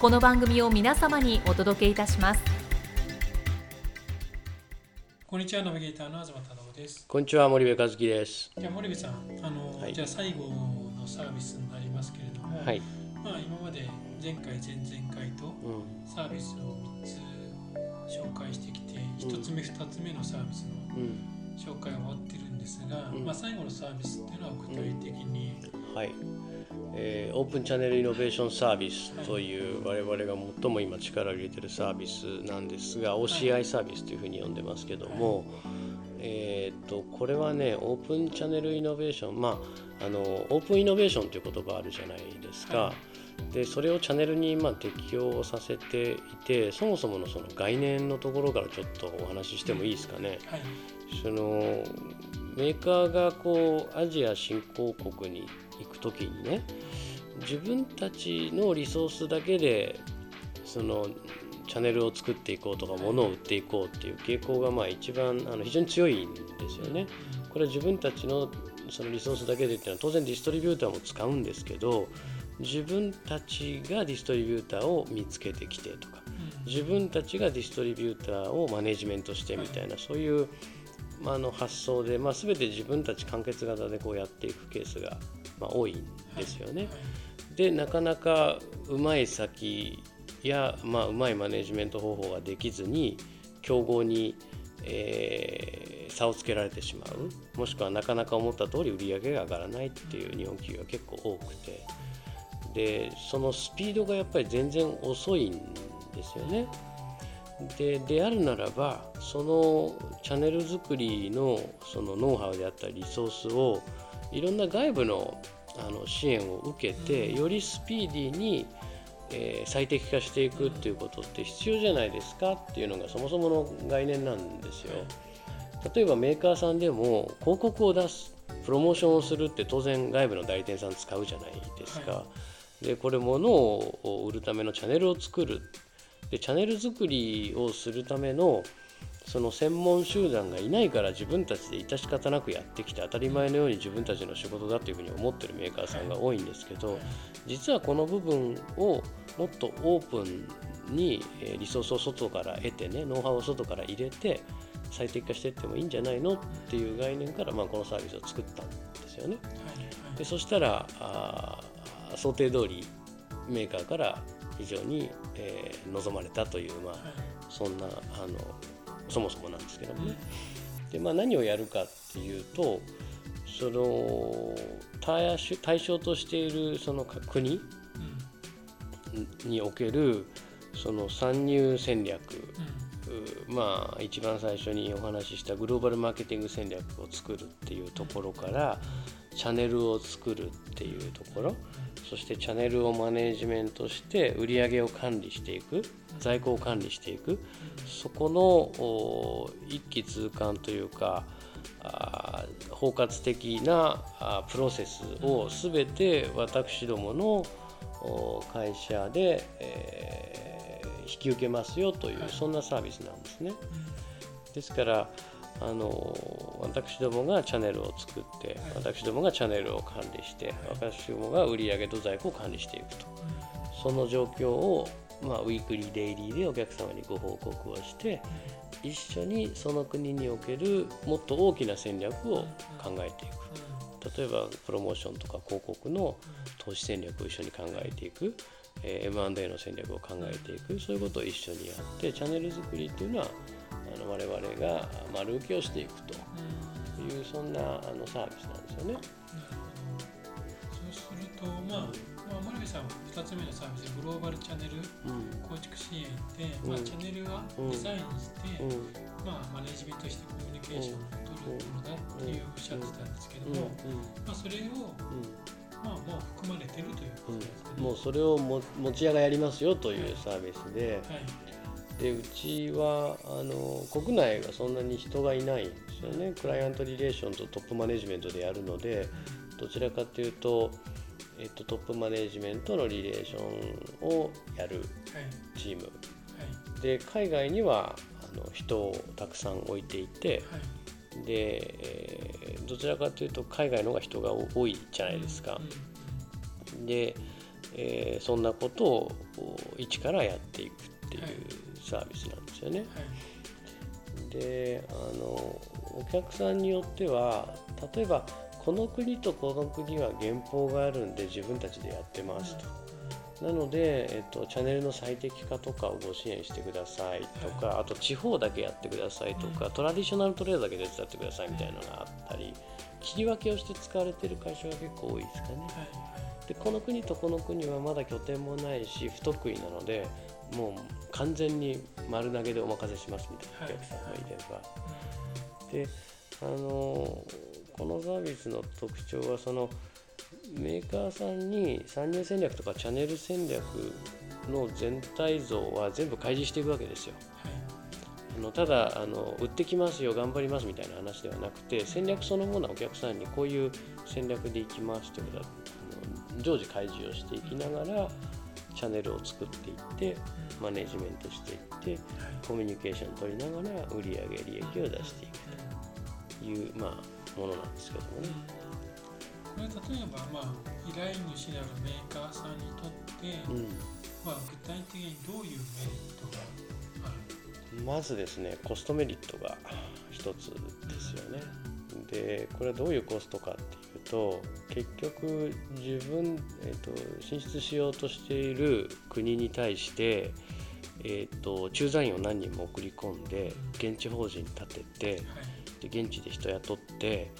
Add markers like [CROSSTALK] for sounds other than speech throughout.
この番組を皆様にお届けいたします。こんにちはナビゲーターの東太郎です。こんにちは森部和樹です。じゃあ森部さんあの、はい。じゃあ最後のサービスになりますけれども、はい。まあ今まで前回前々回とうん。サービスを3つ紹介してきて、1つ目2つ目のサービスのうん。紹介が終わってるんですが、うん。まあ最後のサービスっていうのは具体的に、はい。えーオープンチャンネルイノベーションサービスという我々が最も今力を入れているサービスなんですが OCI サービスというふうに呼んでますけども、えー、とこれはねオープンチャンネルイノベーションまああのオープンイノベーションという言葉あるじゃないですか。はでそれをチャンネルにまあ適用させていてそもそものその概念のところからちょっとお話ししてもいいですかね。はいそのメーカーがこうアジア新興国に行く時にね自分たちのリソースだけでそのチャンネルを作っていこうとか物を売っていこうっていう傾向がまあ一番あの非常に強いんですよね。これは自分たちのそのリソースだけでっていうのは当然ディストリビューターも使うんですけど自分たちがディストリビューターを見つけてきてとか自分たちがディストリビューターをマネジメントしてみたいなそういう、まあ、の発想で、まあ、全て自分たち完結型でこうやっていくケースが、まあ、多いんですよね。でなかなかうまい先や、まあ、うまいマネジメント方法ができずに競合に、えー差をつけられてしまうもしくはなかなか思った通り売り上げが上がらないっていう日本企業が結構多くてでそのスピードがやっぱり全然遅いんですよね。でであるならばそのチャンネル作りのそのノウハウであったりリソースをいろんな外部のあの支援を受けてよりスピーディーに、えー最適化していくっていうことって必要じゃないですかっていうのがそもそもの概念なんですよ。例えばメーカーさんでも広告を出すプロモーションをするって当然外部の代理店さん使うじゃないですか。はでこれ物を売るためのチャンネルを作るでチャンネル作りをするためのその専門集団がいないから自分たちで致し方なくやってきて当たり前のように自分たちの仕事だというふうに思ってるメーカーさんが多いんですけど実はこの部分をもっとオープンにえーリソースを外から得てねノウハウを外から入れて最適化していってもいいんじゃないのっていう概念から、まあ、このサービスを作ったんですよね。でそしたらあー想定通りメーカーから非常に、えー望まれたという、まあ、そんなあのそもそもなんですけどもね。でまあ、何をやるかっていうとその対象対象としているその各国におけるその参入戦略うまあ一番最初にお話ししたグローバルマーケティング戦略を作るっていうところからチャンネルを作るっていうところそしてチャンネルをマネジメントして売り上げを管理していく在庫を管理していく。そこのお一気通貫というか包括的なプロセスを全て私どものお会社で、えー引き受けますよというそんなサービスなんですね。ですからあの私どもがチャンネルを作って私どもがチャンネルを管理して私どもが売上と在庫を管理していくと。その状況を、まあ、ウィークリーデイリーでお客様にご報告をして一緒にその国におけるもっと大きな戦略を考えていく。例えばプロモーションとか広告の投資戦略を一緒に考えていく。え M&A の戦略を考えていく。そういうことを一緒にやってチャンネル作りっていうのはあの我々が丸受けをしていくというそんなあのサービスなんですよね。するとまあ、まあ、森部さんは2つ目のサービスグローバルチャンネルうん。構築支援で、まあ、うん。チャンネルはうん。デザインして、うん。まあ、マネジメントしてコミュニケーションを取るものだっていうおっしゃってたんですけども、まあ、それを、まあ、もう含まれてるといううんことですかね。うん。もうそれをも持ち屋がやりますよというサービスで。はい。でうちはあの国内がそんなに人がいないんですよね。クライアントリレーションとトップマネジメントでやるのでどちらかというと、えっと、トップマネジメントのリレーションをやるはいチーム。はい。で海外にはあの人をたくさん置いていてはい。で、えーどちらかというと海外の方が人が多いじゃないですか。で、えーそんなことを一からやっていくっていうはい。サービスなんですよね。はい。であのお客さんによっては例えばこの国とこの国は原法があるんで自分たちでやってますと。なので、えっと、チャンネルの最適化とかをご支援してくださいとか、あと地方だけやってくださいとか、トラディショナルトレードだけ手伝ってくださいみたいなのがあったり切り分けをして使われてる会社が結構多いですかね。はい。でこの国とこの国はまだ拠点もないし不得意なのでもう完全に丸投げでお任せしますみたいなお客さんがいれば、であのこのサービスの特徴はそのメーカーさんに参入戦略とかチャンネル戦略の全体像は全部開示していくわけですよ。はいあのただあの売ってきますよ頑張りますみたいな話ではなくて戦略そのものはお客さんにこういう戦略でいきますということはあの常時開示をしていきながらチャンネルを作っていってマネジメントしていってコミュニケーション取りながら売上利益を出していくという、まあ、ものなんですけどもね。これ例えば、まあ、依頼主なるメーカーさんにとって、うん。まあ、具体的にどういうメリットがあるまずですねコストメリットが一つですよね。でこれはどういうコストかっていうと結局自分、えー、と進出しようとしている国に対して、えー、と駐在員を何人も送り込んで現地法人立ててはい。で現地で人雇って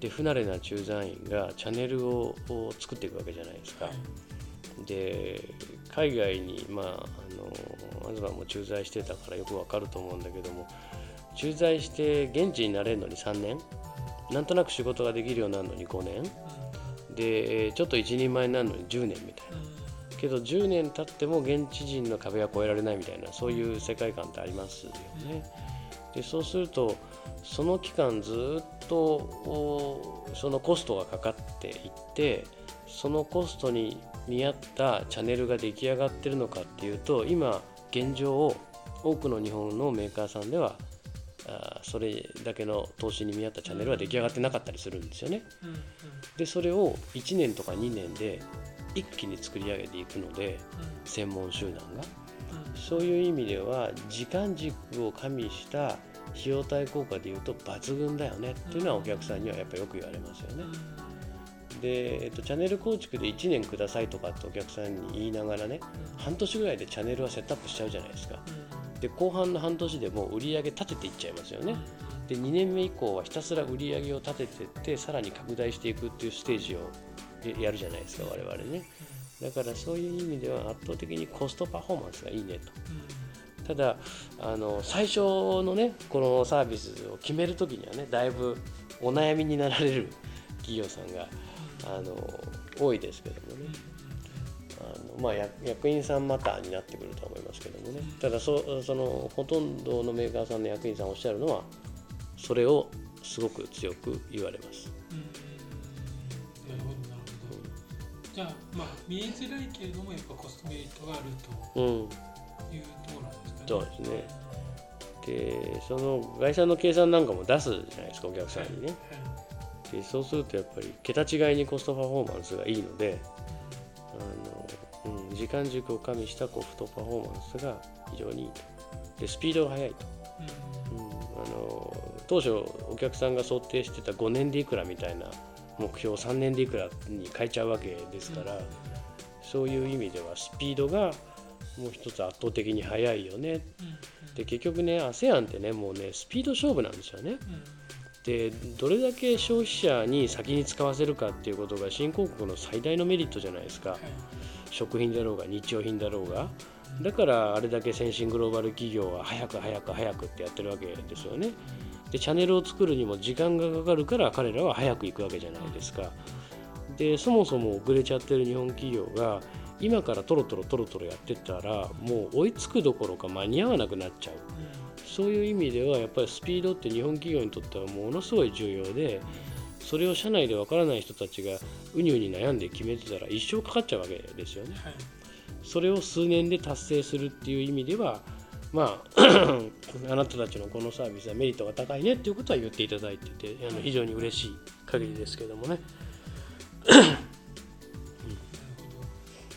で不慣れな駐在員がチャンネルをを作っていくわけじゃないですか。はい。で海外にまああの東も駐在してたからよくわかると思うんだけども駐在して現地になれるのに3年。なんとなく仕事ができるようになるのに5年。でえーちょっと一人前になるのに10年みたいな。けど10年経っても現地人の壁は越えられないみたいなそういう世界観ってありますよね。でそうするとその期間ずっとおそのコストがかかっていってそのコストに見合ったチャンネルが出来上がってるのかっていうと今現状を多くの日本のメーカーさんではそれだけの投資に見合ったチャンネルは出来上がってなかったりするんですよね。うんうん。でそれを1年とか2年で一気に作り上げていくので専門集団が。うんそういう意味では時間軸を加味した費用対効果でいうと抜群だよねっていうのはお客さんにはやっぱよく言われますよね。で、えっと、チャンネル構築で1年くださいとかってお客さんに言いながらね半年ぐらいでチャンネルはセットアップしちゃうじゃないですか。で後半の半年でもう売り上げ立てていっちゃいますよね。で2年目以降はひたすら売り上げを立ててってさらに拡大していくっていうステージをやるじゃないですか我々ね。だからそういう意味では圧倒的にコストパフォーマンスがいいねと。ただあの最初のねこのサービスを決める時にはねだいぶお悩みになられる企業さんがあの多いですけどもね。あの、まあ、役役員さんマターになってくると思いますけどもね。ただそそのほとんどのメーカーさんの役員さんおっしゃるのはそれをすごく強く言われます。なるほどじゃあまあ見えづらいけれどもやっぱコストメリットがあるうん、というところなんですかね。そうですね。でその会社の計算なんかも出すじゃないですかお客さんにね。でそうするとやっぱり桁違いにコストパフォーマンスがいいのであの、うん、時間軸を加味したコストパフォーマンスが非常にいいと。でスピードが速いと、うん、あの当初お客さんが想定してた5年でいくらみたいな目標を3年でいくらに変えちゃうわけですから、そういう意味ではスピードがもう一つ圧倒的に速いよね。うんで結局ね ASEAN ってねもうねスピード勝負なんですよね。うん。でどれだけ消費者に先に使わせるかっていうことが新興国の最大のメリットじゃないですか。はい。食品だろうが日用品だろうが。だからあれだけ先進グローバル企業は早く早く早くってやってるわけですよねでチャンネルを作るにも時間がかかるから彼らは早く行くわけじゃないですか。でそもそも遅れちゃってる日本企業が今からトロトロトロトロやってったらもう追いつくどころか間に合わなくなっちゃう。そういう意味ではやっぱりスピードって日本企業にとってはものすごい重要でそれを社内でわからない人たちがうにうに悩んで決めてたら一生かかっちゃうわけですよね。はい。それを数年で達成するっていう意味ではまあ [CLEARS THROAT] あなたたちのこのサービスはメリットが高いねっていうことは言っていただいててあの非常に嬉しい限りですけどもね。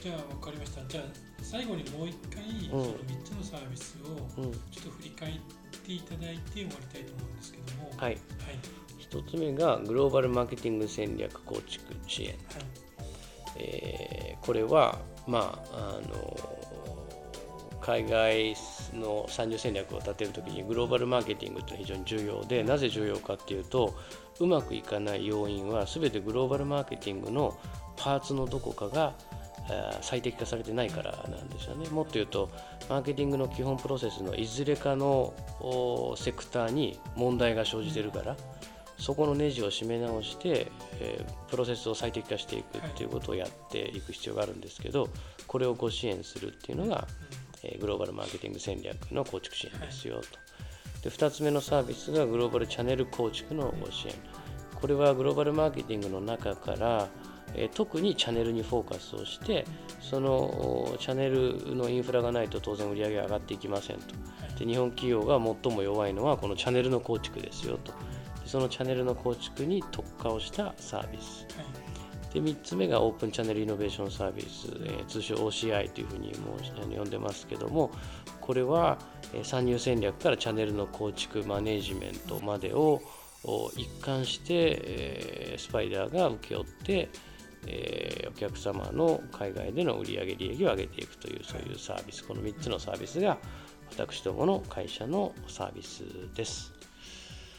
じゃあ分かりました。じゃあ最後にもう一回、その3つのサービスをうん、ちょっと振り返っていただいて終わりたいと思うんですけども。はい。はい。一つ目がグローバルマーケティング戦略構築支援、はい。えーこれはまああの海外の参入戦略を立てるときにグローバルマーケティングって非常に重要でなぜ重要かっていうとうまくいかない要因は全てグローバルマーケティングのパーツのどこかが最適化されてないからなんですよね。もっと言うとマーケティングの基本プロセスのいずれかのセクターに問題が生じてるからそこのネジを締め直して、プロセスを最適化していくっていうことをやっていく必要があるんですけどこれをご支援するっていうのが、グローバルマーケティング戦略の構築支援ですよと。で2つ目のサービスがグローバルチャンネル構築の支援。これはグローバルマーケティングの中から、特にチャンネルにフォーカスをしてそのチャンネルのインフラがないと当然売り上げが上がっていきませんと。で日本企業が最も弱いのはこのチャンネルの構築ですよと。そのチャンネルの構築に特化をしたサービス。はいで3つ目がオープンチャンネルイノベーションサービス、えー通称 OCI というふうにもう呼んでますけどもこれは、えー参入戦略からチャンネルの構築マネージメントまでをお一貫して、えースパイダーが請け負って、えーお客様の海外での売上利益を上げていくというそういうサービスこの3つのサービスが私どもの会社のサービスです。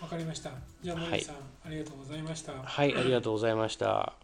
わかりましたじゃあ森さん、ありがとうございましたはい、ありがとうございました。